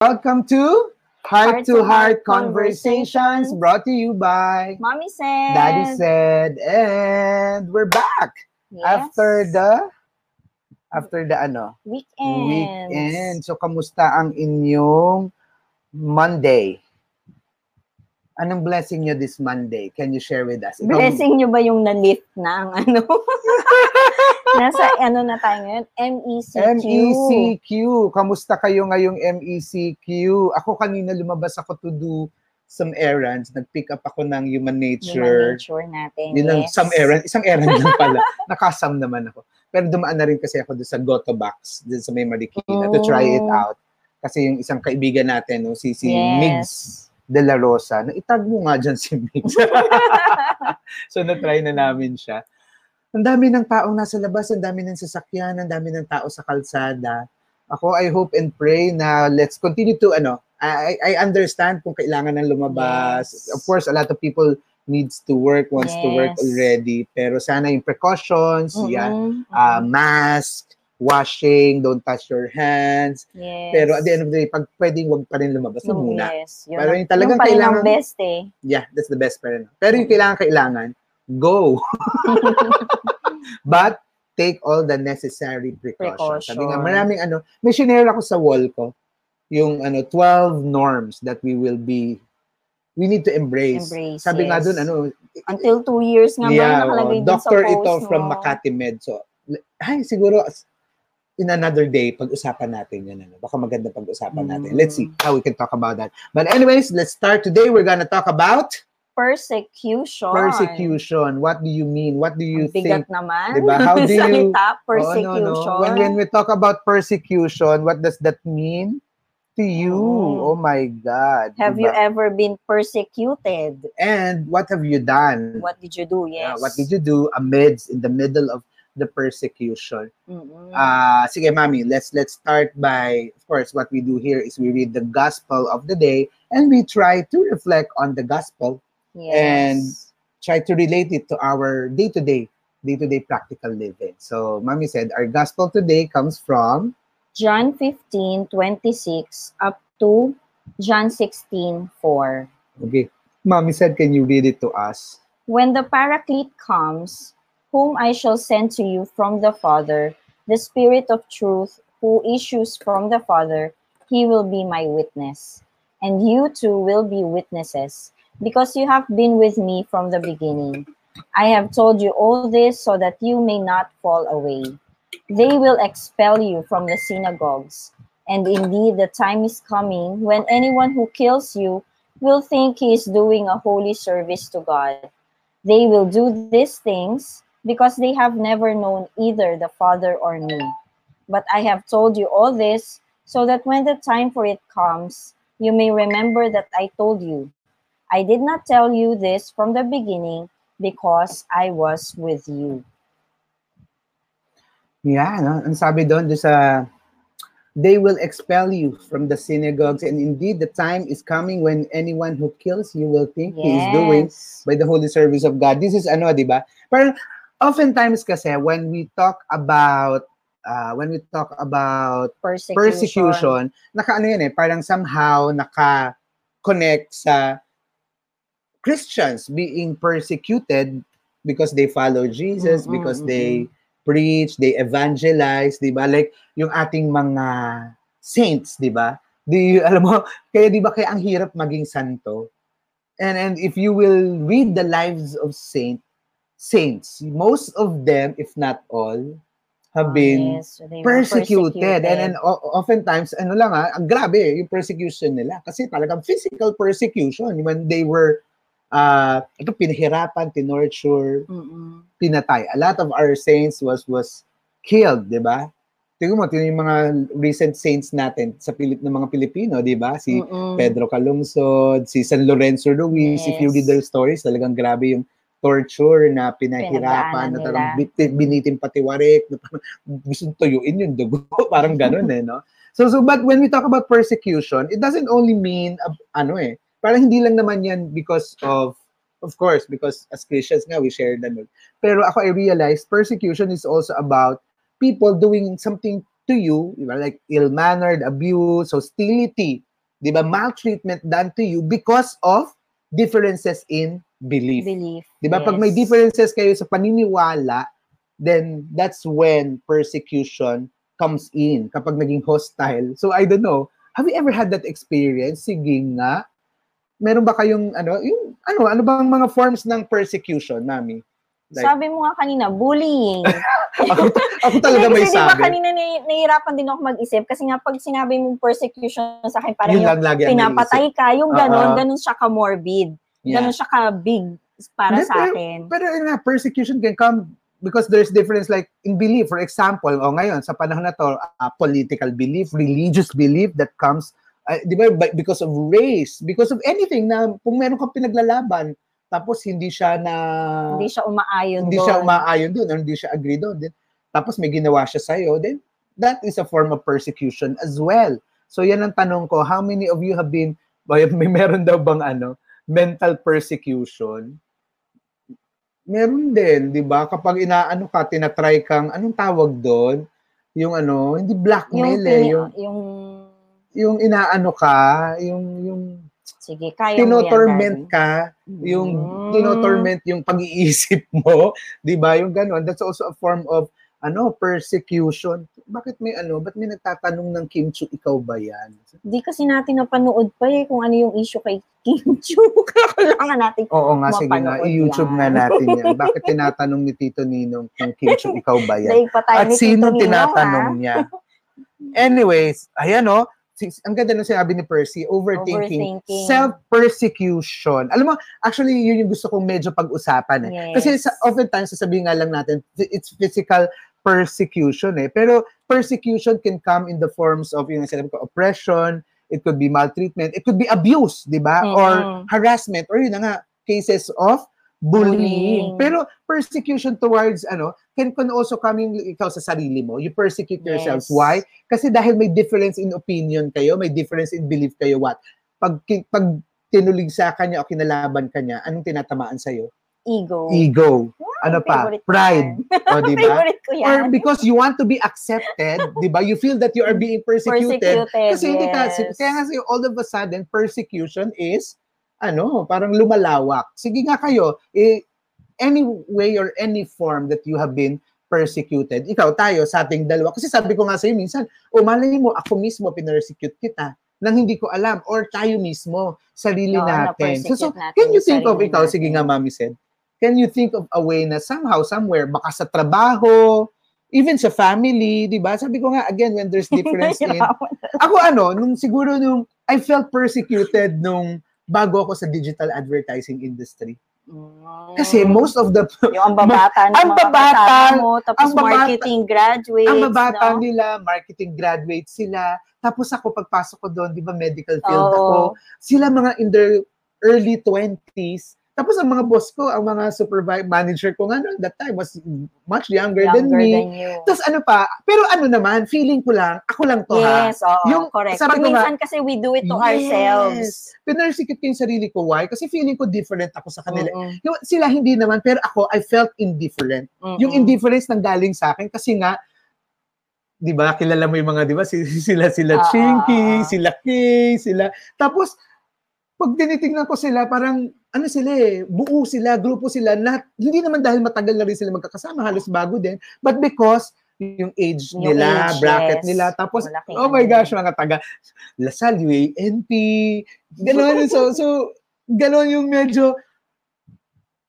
Welcome to Heart to Heart Conversations brought to you by Mommy said. Daddy said and we're back Yes. after the after the ano weekend. weekend. So kamusta ang inyong Monday? Anong blessing nyo this Monday? Can you share with us? Ikaw- Blessing nyo ba yung na-lift na ang ano? Nasa ano na tayo ngayon? MECQ. MECQ. Kamusta kayo ngayong MECQ? Ako kanina lumabas ako to do some errands. Nag-pick up ako ng human Human nature. nature natin. Yun yes. some errand. Isang errand lang pala. Nakasam naman ako. Pero dumaan na rin kasi ako doon sa Goto Box, doon sa may Marikina, to try it Oh. out. Kasi yung isang kaibigan natin, no, si, si Yes. Migs de la Rosa, na itag mo nga dyan si Migs. so na-try na namin siya. Ang dami ng taong nasa labas, ang dami ng sasakyan, ang dami ng tao sa kalsada. Ako, I hope and pray na let's continue to, ano, I, I understand kung kailangan ng lumabas. Yes. Of course, a lot of people needs to work, wants to work Yes. already. Pero sana yung precautions, yan, Mhm, uh, mask, washing, don't touch your hands. yes. Pero at the end of the day, pag pwedeng wag pa rin lumabas, wag Yung muna. Yes. Yun, Pero yung talagang yun pa rin ang kailangan- best eh. Yeah, that's the best pa rin. Pero yung kailangan, kailangan, go. But, take all the necessary precautions. Sabi nga, Precaution. maraming ano, may shinare ako sa wall ko, yung ano, 12 norms that we will be, we need to embrace. Embrace, Sabi nga yes. dun, ano, Until two years nga ba yeah, yung nakalagay oh, dun sa doctor post ito mo? from Makati Med. So, ay, siguro, in another day, pag-usapan natin yan. Ano? Baka maganda pag-usapan natin. Mm. Let's see how we can talk about that. But anyways, let's start today. We're gonna talk about Persecution. persecution. What do you mean? What do you Ang bigat think? naman. Diba? How do you- Salita, persecution. no, no. When, when we talk about persecution, what does that mean to you? Mm. Oh my God. Have you ever been persecuted? And what have you done? What did you do? Yes. what did you do amidst, in the middle of the persecution? Mm-mm. Uh, sige, mami, let's let's start by, of course, what we do here is we read the gospel of the day and we try to reflect on the gospel, yes. and- try to relate it to our day-to-day, day-to-day practical living. So, Mommy said, our gospel today comes from, John 15, 26 up to John 16, 4. okay, Mommy said, can you read it to us? When the Paraclete comes, whom I shall send to you from the Father, the Spirit of truth who issues from the Father, he will be my witness. And you too will be witnesses, because you have been with me from the beginning. I have told you all this so that you may not fall away. They will expel you from the synagogues. And indeed, the time is coming when anyone who kills you will think he is doing a holy service to God. They will do these things because they have never known either the Father or me. But I have told you all this so that when the time for it comes, you may remember that I told you. I did not tell you this from the beginning because I was with you. Yeah, no? ang sabi doon, doon sa, they will expel you from the synagogues and indeed the time is coming when anyone who kills you will think he is doing by the holy service of God. This is ano, di ba? Parang oftentimes kasi when we talk about uh, when we talk about Persecution. persecution, naka ano yan eh, parang somehow naka-connect sa Christians being persecuted because they follow Jesus, Mm, because mm, they preach, they evangelize, di ba? Like yung ating mga saints, di ba? Di, alam mo, kaya di ba kaya ang hirap maging santo? And and if you will read the lives of saint saints, most of them, if not all, have Oh, been yes, they were persecuted. And o- oftentimes, ano lang ah, ang grabe yung persecution nila. Kasi talagang physical persecution when they were, uh, ito, pinahirapan, tinorture, Mm-mm. pinatay. A lot of our saints was was killed, di ba? Tingnan mo, tingnan yung mga recent saints natin sa Pilip ng mga Pilipino, di ba? Si Mm-mm. Pedro Calungsod, si San Lorenzo Ruiz, if you read Yes. their stories, talagang grabe yung torture na pinahirapan, na bit- binitin patiwarik, na parang gusto tuyuin yung dugo, parang ganun eh, no? So, so, but when we talk about persecution, it doesn't only mean, uh, ano eh, parang hindi lang naman yan because of, of course, because as Christians nga, we share them. Pero ako, I realized persecution is also about people doing something to you, di ba? like ill-mannered, abuse, hostility 'di ba? Maltreatment done to you because of differences in belief. Belief. 'Di ba? Pag may Yes. differences kayo sa paniniwala, then that's when persecution comes in kapag naging hostile. So I don't know, have you ever had that experience? Sige nga. Meron ba kayong ano, yung ano, ano bang mga forms ng persecution, mami? Like, Sabi mo nga kanina, bullying. ako, ako talaga may Kasi di ba sabi. kanina nahi- nahihirapan din ako mag-isip kasi nga pag sinabi mong persecution sa akin, parang Yun yung ang pinapatay ka, yung ganon, Oo. ganon siya ka-morbid. Yeah. Ganon siya ka-big para Hindi, sa akin. Pero yun nga, persecution can come because there's difference like in belief. For example, o ngayon, sa panahon na to, uh, political belief, religious belief that comes, uh, di ba, because of race, because of anything na kung meron kang pinaglalaban, tapos hindi siya na, Hindi siya umaayon hindi doon. siya umaayon doon, or hindi siya agree doon, then, tapos may ginawa siya sa'yo, then that is a form of persecution as well. So yan ang tanong ko, how many of you have been, may, may meron daw bang ano, mental persecution? Meron din, di ba? Kapag inaano ka, tinatry kang, anong tawag doon? Yung ano, hindi yung, blackmail eh, pini- yung, yung, yung inaano ka, yung, yung sige, kaya mo yan, tinotorment darling. ka, yung Mm. tinotorment yung pag-iisip mo, 'di ba? Yung gano'n, that's also a form of ano, persecution. Bakit may ano, ba't may nagtatanong ng Kim Chu, ikaw ba 'yan? Di kasi natin napanood pa eh kung ano yung issue kay Kim Chu. Kailangan natin. Oo nga, sige Mapanood i-YouTube yan. nga natin yan. Bakit tinatanong ni Tito Ninong kung Kim Chu, ikaw ba 'yan? At sino tinatanong ha? niya? Anyways, ayan o, si- ang ganda nung sinabi ni Percy, overthinking, Overthinking. self-persecution. Alam mo, actually, yun yung gusto kong medyo pag-usapan eh. Kasi Yes. sa, oftentimes, sasabihin nga lang natin, it's physical persecution eh. Pero persecution can come in the forms of, yung sinabi ko, oppression, it could be maltreatment, it could be abuse, di ba? Or Mm-mm. harassment, or yun na nga, cases of bullying. Bullying. Pero persecution towards, ano, can, can also come in ikaw sa sarili mo. You persecute. Yes. Why? Kasi dahil may difference in opinion kayo, may difference in belief kayo, what? Pag, pag tinulig sa kanya o kinalaban kanya, anong tinatamaan sa'yo? Ego. Ego. Ano pa? Pride. O, di ba? Or because you want to be accepted, di ba? You feel that you are being persecuted. Persecuted, Kasi hindi ka, yes. kaya nga all of a sudden, persecution is, ano, parang lumalawak. Sige nga kayo, eh, any way or any form that you have been persecuted. Ikaw, tayo, sa ating dalawa. Kasi sabi ko nga sa'yo minsan, o malay mo, ako mismo pinersecute kita nang hindi ko alam or tayo mismo, sarili Oo, natin. So, so, natin can you think of, ikaw, natin. sige nga, Mami said, can you think of a way na somehow, somewhere, baka sa trabaho, even sa family, di ba? Sabi ko nga, again, when there's difference in... Ako ano, nung siguro nung, I felt persecuted nung bago ako sa digital advertising industry. Kasi most of the, yung ang babata ng ang mga babata- kasama mo, tapos ang babata- marketing graduates, ang babata no? nila, marketing graduates sila. Tapos ako, pagpasok ko doon, di ba, medical field ako. Oo. Sila mga in their early 20s. Tapos ang mga boss ko, ang mga supervisor, manager ko nga noon, that time was much younger, than younger me. than you. Tapos ano pa, pero ano naman, feeling ko lang, ako lang to ha. Yes, oo, Yung- correct. sabi ko nga- kasi we do it to Yes. ourselves. Pinersecute ko yung sarili ko. Why? Kasi feeling ko different ako sa kanila. Mm-mm, Yung, sila hindi naman, pero ako, I felt indifferent. mm-mm. Yung indifference nang galing sa akin kasi nga, di ba, kilala mo yung mga, di ba, si- sila, sila Ah, Chinky, ah, ah. sila Kay, sila. Tapos, pag tinitingnan ko sila, parang, ano sila eh, buo sila, grupo sila, lahat, hindi naman dahil matagal na rin sila magkakasama, halos bago din, but because yung age Yung nila, age, bracket yes. nila, tapos, Malaking oh my gosh, mga taga, Lasal, UANP, gano'n, so, so, gano'n yung medyo,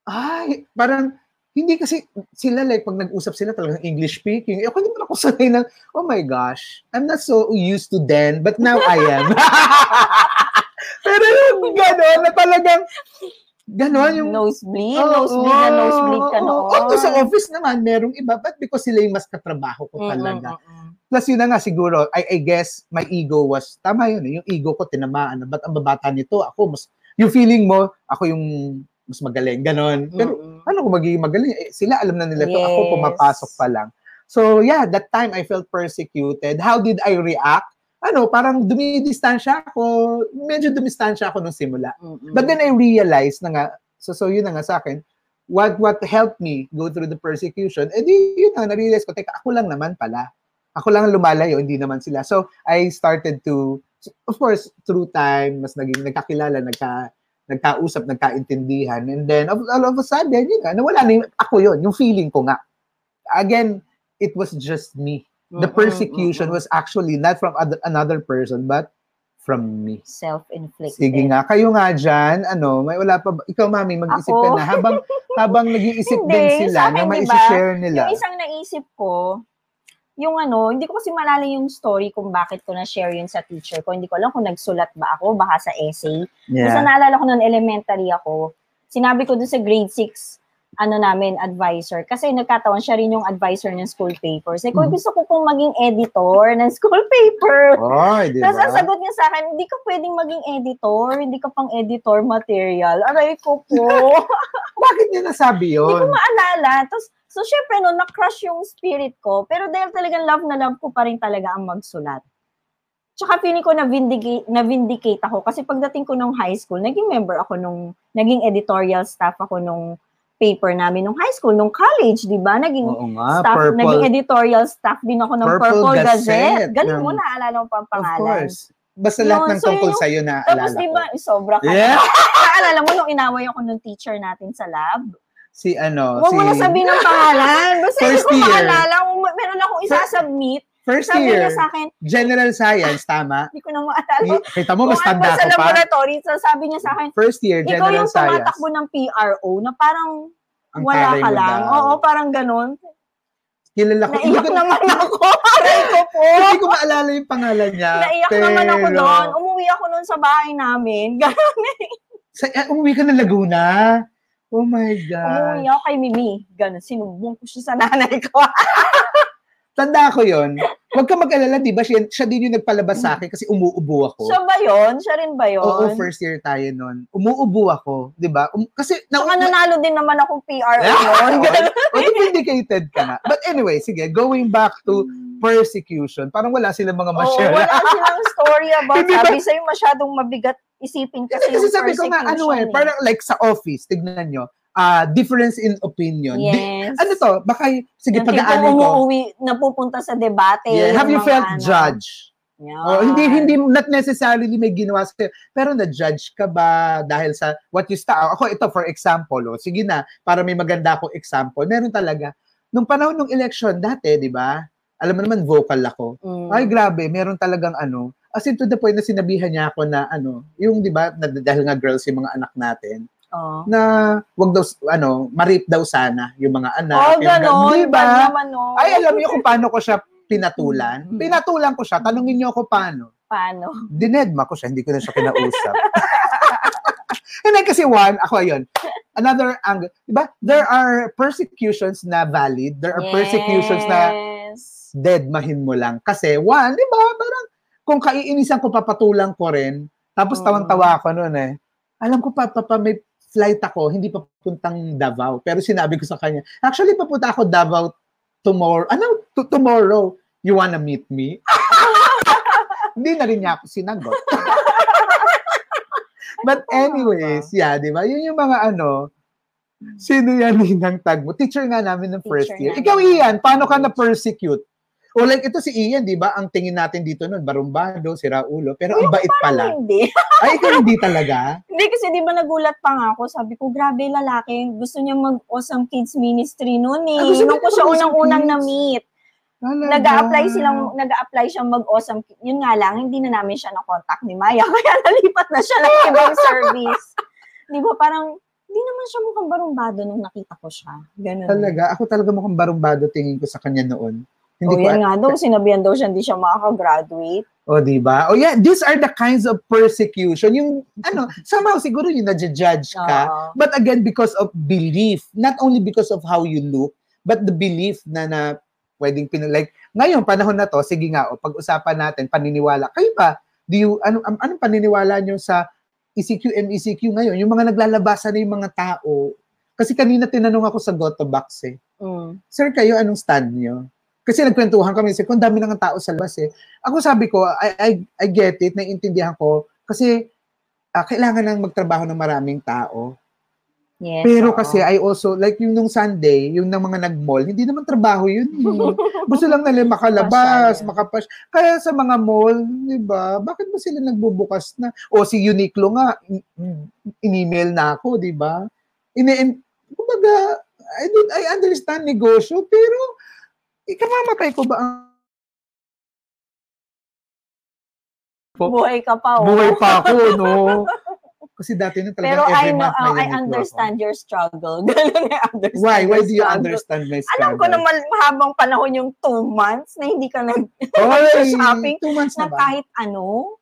ay, parang, hindi kasi sila like pag nag-usap sila talagang English speaking. Eh, ako hindi man ako sanay ng, oh my gosh, I'm not so used to then, but now I am. Pero yung gano'n na talagang, gano'n yung, nosebleed, Oo, nosebleed na nosebleed ka oo, noon. oo. Although sa office naman, merong iba, but because sila yung mas katrabaho ko Mm-mm, talaga. mm-mm. Plus yun na nga siguro, I, I guess my ego was, tama yun eh, yung ego ko tinamaan na, ba't ang babata nito, ako mas, yung feeling mo, ako yung mas magaling, ganon. Pero Mm-mm. ano ko magiging magaling? Eh, sila alam na nila to, ako Yes. pumapasok pa lang. So yeah, that time I felt persecuted. How did I react? Ano, parang dumidistansya ako, medyo dumistansya ako nung simula. Mm-mm. But then I realized na nga, so, so yun na nga sa akin, what what helped me go through the persecution, eh di, yun na, na-realize ko, teka, ako lang naman pala. Ako lang ang lumalayo, hindi naman sila. So, I started to of course, through time, mas naging nagkakilala, nagka, nagkausap, nagkaintindihan. And then, all, all of a sudden, yun nga, nawala na yung, ako yun, yung feeling ko nga. Again, it was just me. The persecution was actually not from other, another person, but from me. self-inflicted. Sige nga, kayo nga dyan, ano, may wala pa ba? Ikaw, mami, mag-isip ka na. Habang, habang nag-iisip Hindi, din sila na di ba, mai-share nila. Yung isang naisip ko, yung ano, hindi ko kasi malala yung story kung bakit ko na-share yun sa teacher ko. Hindi ko alam kung nagsulat ba ako, baka sa essay. Basta Yeah. naalala ko noon, elementary ako. Sinabi ko dun sa grade 6, ano namin, advisor. Kasi nagkataon siya rin yung advisor ng school papers. Eh, kung Mhm. gusto ko pong maging editor ng school paper. Oy, di? Tapos ang sagot niya sa akin, hindi ka pwedeng maging editor, hindi ka pang editor material. Aray ko po. Bakit niya nasabi Hindi ko yun? maalala. Tapos, so syempre no, na-crush yung spirit ko. Pero dahil talagang love na love ko pa rin talaga ang magsulat. Tsaka feeling ko na-vindicate, na-vindicate ako. Kasi pagdating ko nung high school, naging member ako nung, naging editorial staff ako nung paper namin nung high school, nung college, di ba? Naging Oo nga, staff, naging purple. editorial staff din ako ng Purple Purple, Gazette. Gazette Galing ng- mo, naalala mo pa ang Of pangalan. course. Basta lahat Yun, ng so tungkol yun yung- sa'yo na Tapos alala di ko. ba, sobra ka. Yeah. Naalala mo nung inaway ako nung teacher natin sa lab? Si ano, Huwag si mo na sabihin ng pangalan. Basta hindi ko year. maalala. Meron akong isasubmit. First Sabi year, sa akin, general science, tama? hindi ko na maalala. Kita mo, mas tanda sa ko pa. laboratory, so sabi niya sa akin, First year, ikaw general yung science. tumatakbo ng PRO na parang Ang wala ka lang. daw. Oo, parang ganun. Kilala ko. Naiyak ko, naman ako. Aray ko po. hindi ko maalala yung pangalan niya. Naiyak naman ako pero- doon. Umuwi ako noon sa bahay namin. Ganun. Sa, ah, umuwi ka ng Laguna? Oh my God. Umuwi ako kay Mimi. Ganun. Sinumbong ko siya sa nanay ko. Tanda ko yon. Huwag ka mag-alala, di ba? Siya, siya din yung nagpalabas sa akin kasi umuubo ako. Siya ba yun? Siya rin ba yun? Oo, first year tayo nun. Umuubo ako, di ba? Um, kasi, na, Saka nanalo din naman akong Ah, noon. vindicated ka nga. But anyway, sige, going back to persecution, parang wala silang mga Oo, ma-share. wala silang story about Hindi ba- sabi sa'yo masyadong mabigat isipin kasi, Kasi, yung sabi ko nga, ano eh, persecution parang like sa office, tignan nyo, ah difference in opinion. Di- Yes. ano to? Baka, sige, Yung pag-aanin ko. umuwi, napupunta sa debate. Yeah, have you felt ano. judged? Yan. Oh, hindi hindi not necessarily may ginawa sa pero na-judge ka ba dahil sa what you sta ako ito for example oh, sige na para may maganda akong example meron talaga nung panahon ng election dati di ba alam mo naman vocal ako Mm. ay grabe meron talagang ano as in to the point na sinabihan niya ako na ano yung di ba na, dahil nga girls yung mga anak natin Oh. na wag daw ano marip daw sana yung mga anak Oh, ganon. di ba Bad naman, no? ay alam niyo kung paano ko siya pinatulan Mm. pinatulan ko siya tanungin niyo ako paano Paano? dinedma ko siya, hindi ko na siya kinausap. And then kasi one, ako ayun, another angle, di ba? There are persecutions na valid, there are persecutions na Yes. deadmahin mo lang. Kasi one, di ba, parang kung kaiinisan ko, papatulang ko rin, tapos Oo. tawang-tawa ako noon eh. Alam ko pa, pa, pa, may flight ako, hindi papuntang Davao. Pero sinabi ko sa kanya, actually, papunta ako Davao tomorrow. Ano? To- tomorrow. You wanna meet me? Hindi na rin niya ako sinagot. But anyways, yeah, di ba? Yun yung mga ano, sino yan ninang tag mo? Teacher nga namin ng first Teacher year. Ikaw, Ian, paano ka na-persecute? O like, ito si Ian, di ba? Ang tingin natin dito nun, barumbado, si Raulo, pero ang bait pala. Hindi. Ay, ikaw hindi talaga? Hindi kasi di ba nagulat pa nga ako. Sabi ko, grabe lalaki. Gusto niya mag-awesome kids ministry noon eh. Ah, Nung ko siya unang-unang na-meet. Nag-a-apply silang, nag-a-apply siyang mag-awesome kids. Yun nga lang, hindi na namin siya na-contact ni Maya. Kaya nalipat na siya ng ibang service. Di ba parang, hindi naman siya mukhang barumbado nung nakita ko siya. Ganun. Talaga. Ako talaga mukhang barumbado tingin ko sa kanya noon. Hindi O ko, Oh, yan nga daw, sinabihan daw siya hindi siya makakagraduate. O, di ba? O yeah, these are the kinds of persecution. Yung, ano, somehow siguro yung nadja-judge ka. Oo. But again, because of belief. Not only because of how you look, but the belief na na pwedeng pin like ngayon panahon na to sige nga o pag-usapan natin paniniwala kayo ba do you ano am- anong paniniwala nyo sa ECQ MECQ ngayon yung mga naglalabasan na yung mga tao kasi kanina tinanong ako sa Goto Box eh Mm. sir kayo anong stand nyo kasi nagkwentuhan kami kasi kung dami na ng tao sa labas eh ako sabi ko I I, I get it naiintindihan ko kasi ah, kailangan nang magtrabaho ng maraming tao Yes. Pero oo. kasi I also, like yung nung Sunday, yung ng mga nag-mall, hindi naman trabaho yun. eh. Gusto lang nila makalabas, makapas. Kaya sa mga mall, di ba, bakit ba sila nagbubukas na? O si Uniqlo nga, in- in-email na ako, di ba? Ini kumbaga, I, don't, I understand negosyo, pero ikamamatay ko ba ang Buhay ka pa, oh. buhay pa ako, no? Kasi dati na Pero talagang I every know, month may oh, I Uniqlo ako. understand your struggle. Ganun I understand Why? Why do you struggle. understand my struggle? Alam ko naman habang panahon yung two months na hindi ka nag Oy, shopping two months na na ba? kahit ano,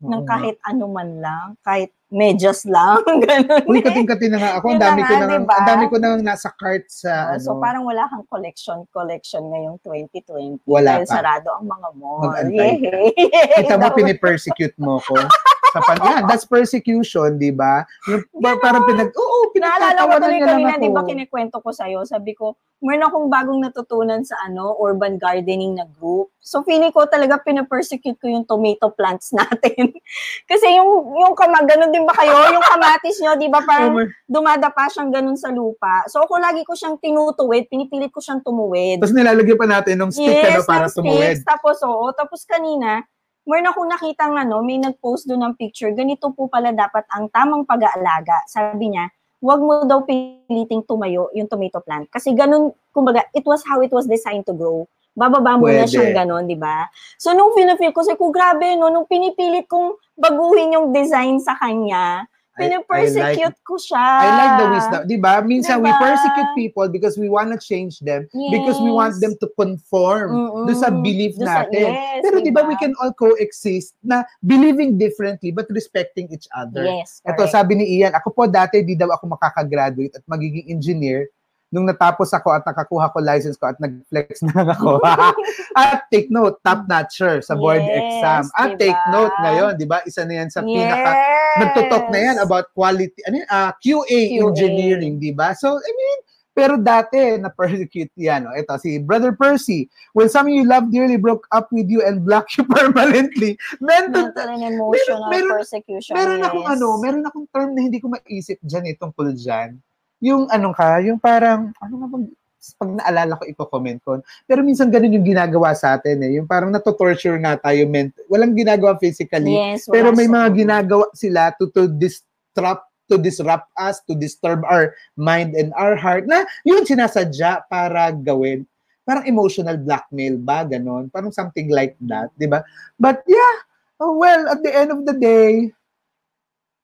Oo nga. kahit ano man lang, kahit medyas lang, ganun. Uy, eh. kating-kati na nga ako. Ang Yun na dami ko na, diba? ang dami ko na nasa cart sa Oh, ano. So parang wala kang collection collection ngayong 2020 Wala dahil pa. sarado ang mga mall. Mag-antay ka. Yay! Kita mo, pinipersecute mo ko. sa pan yan, that's persecution, di ba? Yung pa- parang pinag, oo, Naalala ko pinagtatawanan tuloy niya lang kanina, ako. di ba kinikwento ko sa'yo, sabi ko, meron akong bagong natutunan sa ano, urban gardening na group. So feeling ko talaga pinapersecute ko yung tomato plants natin. Kasi yung, yung kama, ganun din ba kayo? Yung kamatis nyo, di ba Oh parang dumadapa siyang ganun sa lupa. So ako lagi ko siyang tinutuwid, pinipilit ko siyang tumuwid. Tapos nilalagyan pa natin ng stick ano, para ng tumuwid. Tapos, oo. Tapos kanina, meron akong nakita ano, may nag-post doon ng picture. Ganito po pala dapat ang tamang pag-aalaga. Sabi niya, wag mo daw piliting tumayo yung tomato plant. Kasi ganun, kumbaga, it was how it was designed to grow. Bababa mo na siyang ganun, di ba? So, nung feel ko, sabi ko, grabe, no, nung pinipilit kong baguhin yung design sa kanya, I pinipersecute ko siya. I like the wisdom. Di ba? Minsan we Diba? persecute people because we want to change them. Because we want Yes. them to conform Mm-mm. do sa belief Doon sa- natin. yes, Pero di ba diba? we can all coexist na believing differently but respecting each other. Yes, Ito, sabi ni Ian, ako po dati di daw ako makakagraduate at magiging engineer nung natapos ako at nakakuha ko license ko at nag-flex na lang ako. at take note, top notcher sa board Yes, exam. At diba? take note ngayon, di ba? Isa na yan sa pinaka nagtutok na yan about quality, ano yun, ah, QA, engineering, di ba? So, I mean, pero dati, na-persecute yan. Oh. Ito, si Brother Percy. When some you love dearly broke up with you and block you permanently, mental, mental and emotional meron- persecution. meron yes. akong ano, meron akong term na hindi ko maisip dyan eh, tungkol dyan. Yung anong ka, yung parang, ano nga bang, pag naalala ko, i-comment ko. Pero minsan ganun yung ginagawa sa atin eh. Yung parang nato-torture nga tayo, ment- walang ginagawa physically. Yes, Pero may sa- mga ginagawa sila to, to disrupt to disrupt us, to disturb our mind and our heart na yun sinasadya para gawin. Parang emotional blackmail ba, ganon? Parang something like that, di ba? But yeah, oh, well, at the end of the day,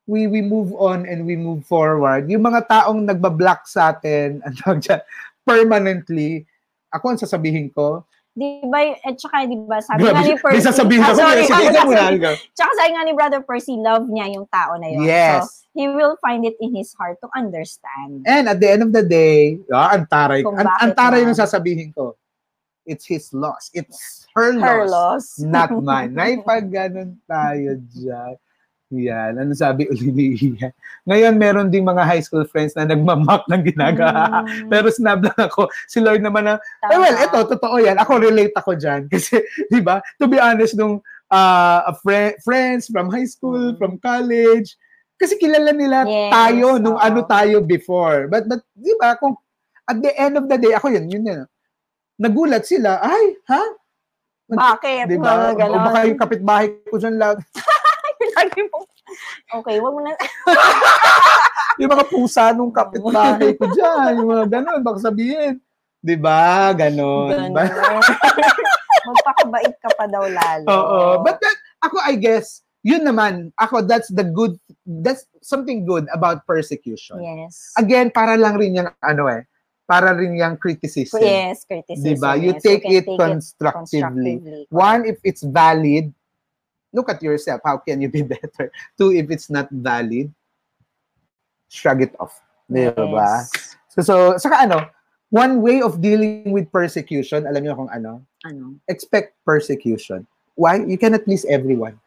we we move on and we move forward. Yung mga taong nagbablock sa atin, ano dyan, permanently, ako ang sasabihin ko, Di ba, at saka, di ba, sabi nga ni may Percy, sasabihin Ah, ako, sorry, may sasabihin sorry, ko muna. sorry. Tsaka sabi nga ni Brother Percy, love niya yung tao na yun. Yes. So, he will find it in his heart to understand. And at the end of the day, ah, ang taray, Kung ang, bakit ang taray ba? yung sasabihin ko. It's his loss. It's her, Her loss. loss. Not mine. Naipag ganun tayo dyan. Yan. Ano sabi uli ni Ian? Ngayon, meron ding mga high school friends na nagmamak ng ginagawa. Mm, Pero snab lang ako. Si Lord naman na, eh well, ito, totoo yan. Ako relate ako dyan. Kasi, di ba, to be honest, nung uh, a fri- friends from high school, Mm. from college, kasi kilala nila Yes, tayo nung oo. ano tayo before. But, but di ba, kung at the end of the day, ako yun, yun yun. Nagulat sila, ay, ha? Bakit? Di ba? O baka yung kapitbahay ko dyan lang. Lagi mo. Okay, wag mo na. yung mga pusa nung kapitbahay ko dyan. Yung mga ganon, baka sabihin. Di ba? Ganon. Ganon. Ba? Magpakabait ka pa daw lalo. Oo. But that, ako, I guess, yun naman, ako, that's the good, that's something good about persecution. Yes. Again, para lang rin yung, ano eh, para rin yung criticism. Yes, criticism. Diba? You yes. take can it constructively. constructively. One, if it's valid, look at yourself. How can you be better? Two, if it's not valid, shrug it off. Diba? Yes. So, so, saka ano, one way of dealing with persecution, alam niyo kung ano? Ano? Expect persecution. Why? You cannot please everyone.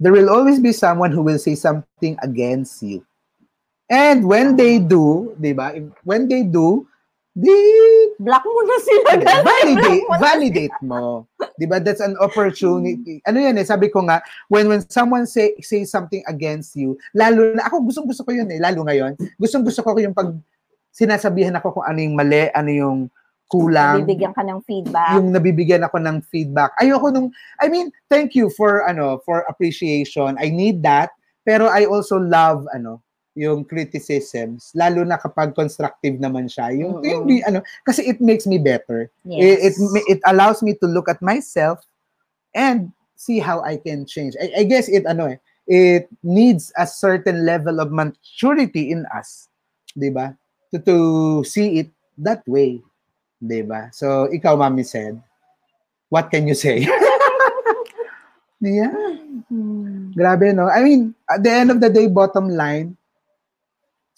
There will always be someone who will say something against you. And when they do, diba? If, when they do, di Block mo na sila. validate, validate mo. 'Di ba? That's an opportunity. Ano yan eh, sabi ko nga, when when someone say say something against you, lalo na ako gustong gusto ko yun eh, lalo ngayon. Gustong gusto ko yung pag sinasabihan ako kung ano yung mali, ano yung kulang. Bibigyan ka ng feedback. Yung nabibigyan ako ng feedback. Ayoko nung, I mean, thank you for, ano, for appreciation. I need that. Pero I also love, ano, yung criticisms, lalo na kapag constructive naman siya. Yung, Mm-mm. yung ano, kasi it makes me better. Yes. It, it it allows me to look at myself and see how I can change. I, I guess it ano eh, it needs a certain level of maturity in us, 'di ba? To to see it that way, 'di ba? So ikaw mami said, what can you say? yeah, Hmm. grabe no. I mean, at the end of the day bottom line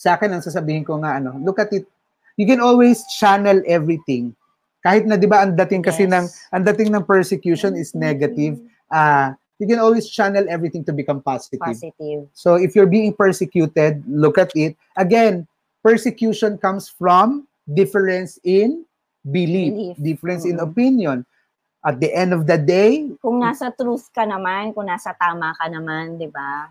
sa akin ang sasabihin ko nga ano, look at it. You can always channel everything. Kahit na 'di ba ang dating kasi ng Yes. ang dating ng persecution is negative, ah you can always channel everything to become positive. Positive. So if you're being persecuted, look at it. Again, persecution comes from difference in belief, Belief. difference in Mm-mm. opinion. At the end of the day, Kung nasa truth ka naman, kung nasa tama ka naman, di ba?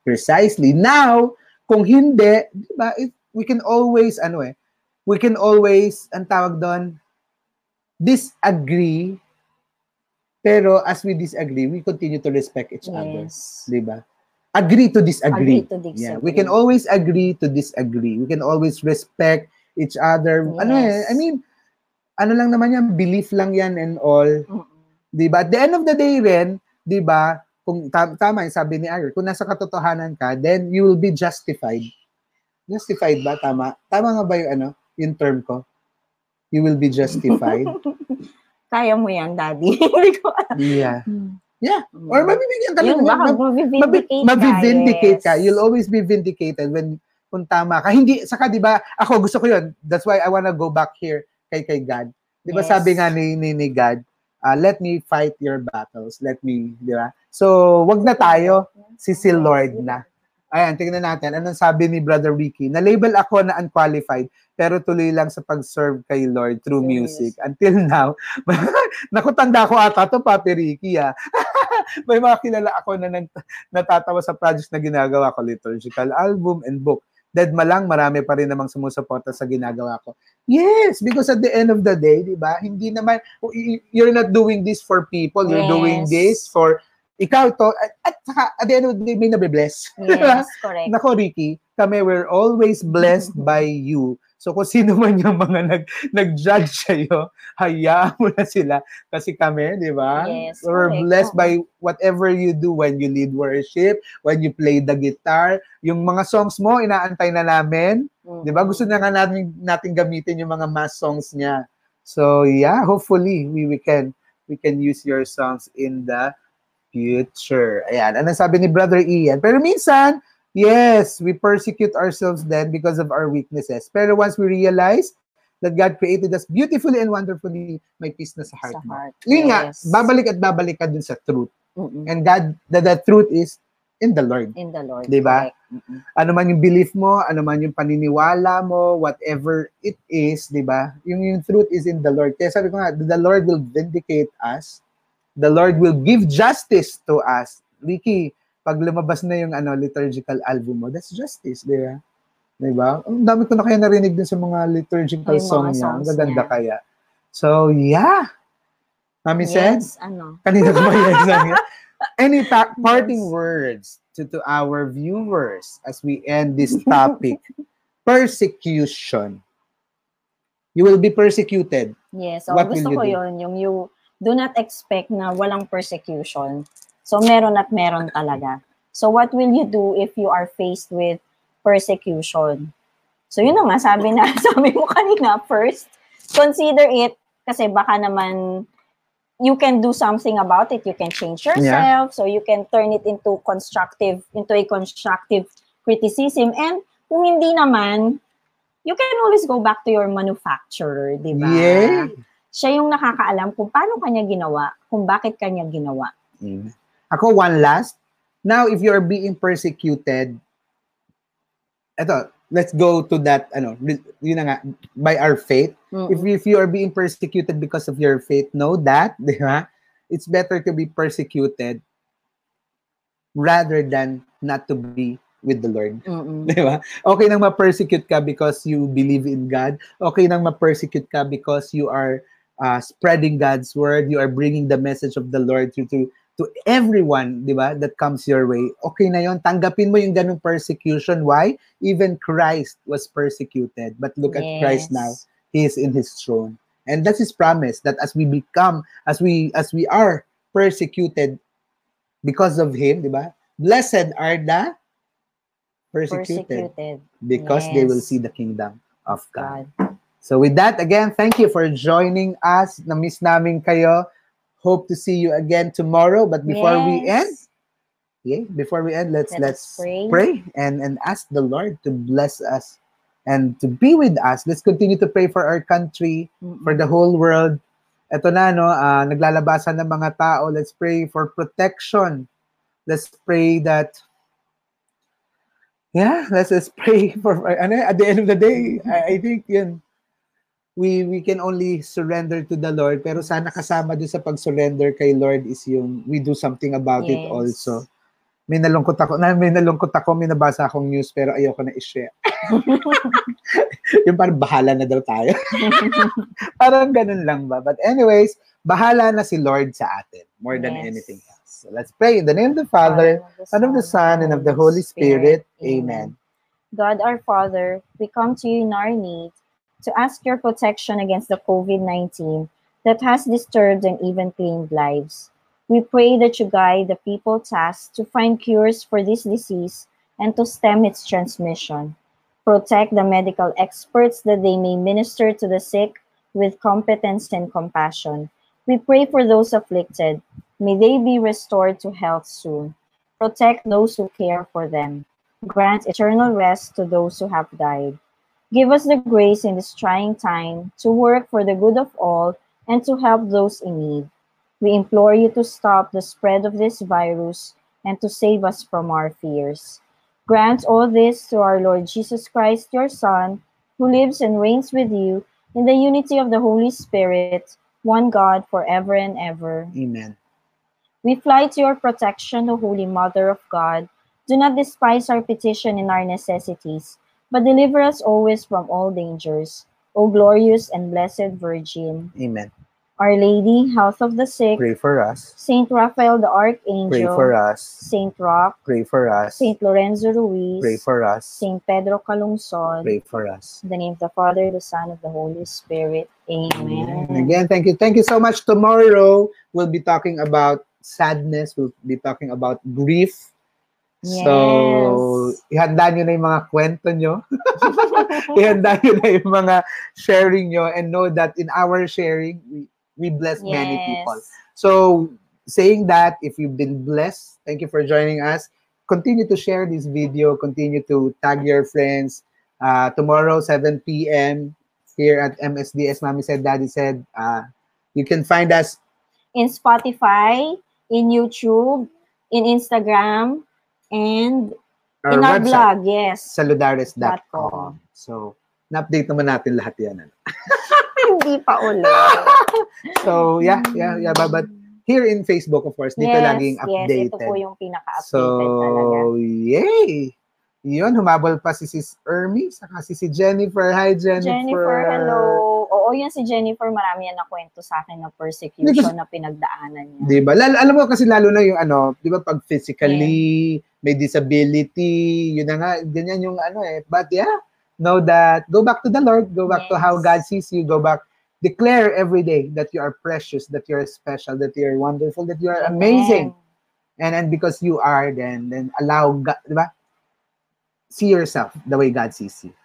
precisely now, kung hindi, 'di ba? It, we can always ano eh, we can always ang tawag doon disagree pero as we disagree, we continue to respect each other, Yes. 'di ba? Agree to disagree. Agree to disagree. Yeah, we can always agree to disagree. We can always respect each other. Ano eh, Yes. I mean, ano lang naman yan, belief lang yan and all. Mm-mm. 'Di ba? At the end of the day rin, 'di ba? Kung ta- tama yung sabi ni Ari, kung nasa katotohanan ka, then you will be justified. Justified ba? Tama? Tama nga ba yung ano, yung term ko? You will be justified. Kaya mo yan, daddy. Ko alam. yeah. Yeah. Or mabibigyan ka Yun, ng- baka mab- mabivindicate ka. mabivindicate ka. yes. You'll always be vindicated when kung tama ka. Hindi, saka di ba, ako gusto ko yun. That's why I wanna go back here kay kay God. Di ba Yes. sabi nga ni, ni, ni God, uh, let me fight your battles. Let me, di ba? So, wag na tayo. Si si Lord na. Ayan, tingnan natin. Anong sabi ni Brother Ricky? Na-label ako na unqualified, pero tuloy lang sa pag-serve kay Lord through music. Until now, naku, tanda ko ata to, Papi Ricky, ah. May mga kilala ako na nag, natatawa sa projects na ginagawa ko, liturgical album and book. Dead malang, marami pa rin namang sumusuporta sa ginagawa ko. Yes, because at the end of the day, di ba, hindi naman, y- you're not doing this for people, you're doing Yes. this for, ikaw to, at, at at the end of the day, may nabibless. Yes, correct. Nako, Ricky, kami, we're always blessed by you. So kung sino man yung mga nag, nag-judge sa'yo, hayaan mo na sila. Kasi kami, di ba? Yes, We're correct. blessed by whatever you do when you lead worship, when you play the guitar. Yung mga songs mo, inaantay na namin. Di ba? Gusto na nga natin, natin gamitin yung mga mass songs niya. So yeah, hopefully we, we can we can use your songs in the future. Ayan, ano sabi ni Brother Ian? Pero minsan, yes, we persecute ourselves then because of our weaknesses. Pero once we realize that God created us beautifully and wonderfully, may peace na sa heart Sa mo. heart. Yun nga, Yes. babalik at babalik ka dun sa truth. Mm-mm. And God, the, the truth is in the Lord. In the Lord. Di ba? correct. Mm-mm. ano man yung belief mo, ano man yung paniniwala mo, whatever it is, di ba? Yung, yung truth is in the Lord. Kaya sabi ko nga, the Lord will vindicate us. The Lord will give justice to us. Ricky, pag lumabas na yung ano liturgical album mo, that's justice, di ba? Di ba? Ang dami ko na kaya narinig din sa mga liturgical Ay, mga song niya. Ang gaganda niya. kaya. So, yeah. Mami said, Yes, ano. Kanina ko ba Any ta- parting Yes. words to, to our viewers as we end this topic? Persecution. You will be persecuted. Yes, so What gusto will you ko do? yun, yung you do not expect na walang persecution. So meron at meron talaga. So what will you do if you are faced with persecution? So yun na nga, sabi na, sabi mo kanina, first, consider it kasi baka naman you can do something about it. You can change yourself. So you can turn it into constructive, into a constructive criticism. And kung hindi naman, you can always go back to your manufacturer, di ba? Yay! Siya yung nakakaalam kung paano kanya ginawa, kung bakit kanya ginawa. Mm. Ako, one last. Now, if you're being persecuted, eto, let's go to that, ano, yun na nga, by our faith. Mm-mm. If, if you are being persecuted because of your faith, know that, di ba? it's better to be persecuted rather than not to be with the Lord. Mm-mm. Di ba? Okay nang ma-persecute ka because you believe in God. Okay nang ma-persecute ka because you are uh, spreading God's word. You are bringing the message of the Lord to to, to everyone, di ba, that comes your way. Okay na yon. Tanggapin mo yung ganung persecution. Why? Even Christ was persecuted. But look at Christ Yes. now. He is in his throne. And that's his promise that as we become, as we as we are persecuted because of him, di ba? Blessed are the persecuted, Persecuted. because they will Yes. see the kingdom of God. God. So with that, again, thank you for joining us. Na-miss namin kayo. Hope to see you again tomorrow. But before we end, yeah, before we end, let's Let let's pray. pray and and ask the Lord to bless us and to be with us. Let's continue to pray for our country, for the whole world. Ito na, no, ah, naglalabasan ng mga tao. Let's pray for protection. Let's pray that, yeah, let's just pray for, ano, at the end of the day, I, I think, yun, we, we can only surrender to the Lord, pero sana kasama doon sa pag-surrender kay Lord is yung we do something about it Yes. also. May nalungkot ako, na, may nalungkot ako, may nabasa akong news, pero ayoko na i-share. yung parang bahala na daw tayo. parang ganun lang ba? But anyways, bahala na si Lord sa atin more than Yes. anything else. So let's pray in the name of the Father, Son of the Son, and of the Holy Spirit. Amen. God our Father, we come to you in our need to ask your protection against the COVID 19 that has disturbed and even claimed lives. We pray that you guide the people tasked to find cures for this disease and to stem its transmission. Protect the medical experts that they may minister to the sick with competence and compassion. We pray for those afflicted. May they be restored to health soon. Protect those who care for them grant eternal rest to those who have died. Give us the grace in this trying time to work for the good of all and to help those in need. We implore you to stop the spread of this virus and to save us from our fears. Grant all this to our Lord Jesus Christ, your Son, who lives and reigns with you in the unity of the Holy Spirit, one God forever and ever. Amen. We fly to your protection, O Holy Mother of God. Do not despise our petition and our necessities, but deliver us always from all dangers. O glorious and blessed Virgin, Amen. Our Lady, health of the sick, Pray for us. Saint Raphael the Archangel, Pray for us. Saint Rock, Pray for us. Saint Lorenzo Ruiz, Pray for us. Saint Pedro Calungsod, Pray for us. in the name of the Father, the Son, of the Holy Spirit. Amen. And again, thank you. Thank you so much. Tomorrow, we'll be talking about sadness. We'll be talking about grief. So, ihanda nyo na yung mga kwento nyo. ihanda nyo na yung mga sharing nyo and know that in our sharing, we, we bless many people. So, saying that, if you've been blessed, thank you for joining us. Continue to share this video. Continue to tag your friends. Uh, tomorrow, 7 p.m. here at MSDS, Mommy said, Daddy said, uh, you can find us in Spotify, in YouTube, in Instagram, and our in our website, blog. Yes. saludares.com. So, na-update naman natin lahat yan. ano. Hindi pa ulit. So, yeah, yeah, yeah. But, but here in Facebook, of course, dito yes, laging yes, updated. ito po yung pinaka-updated talaga. So, yay! Yun, humabol pa si Sis Ermi, saka si si Jennifer. Hi, Jennifer. Jennifer, hello. Oo, yun si Jennifer, marami yan nakwento sa akin ng persecution na pinagdaanan niya. Di ba? Lalo, alam mo kasi lalo na yung ano, di ba pag physically, may disability, yun na nga, ganyan yung ano eh. But yeah, know that, go back to the Lord, go back to how Yes. God sees you, go back, declare every day that you are precious, that you are special, that you are wonderful, that you are amazing. And and because you are, then then allow God, di ba? See yourself the way God sees you.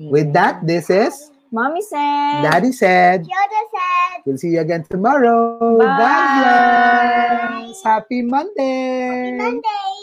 Amen. With that, this is Mommy said, Daddy said. Yoda said, We'll see you again tomorrow. Bye. bless. Happy Monday. Monday.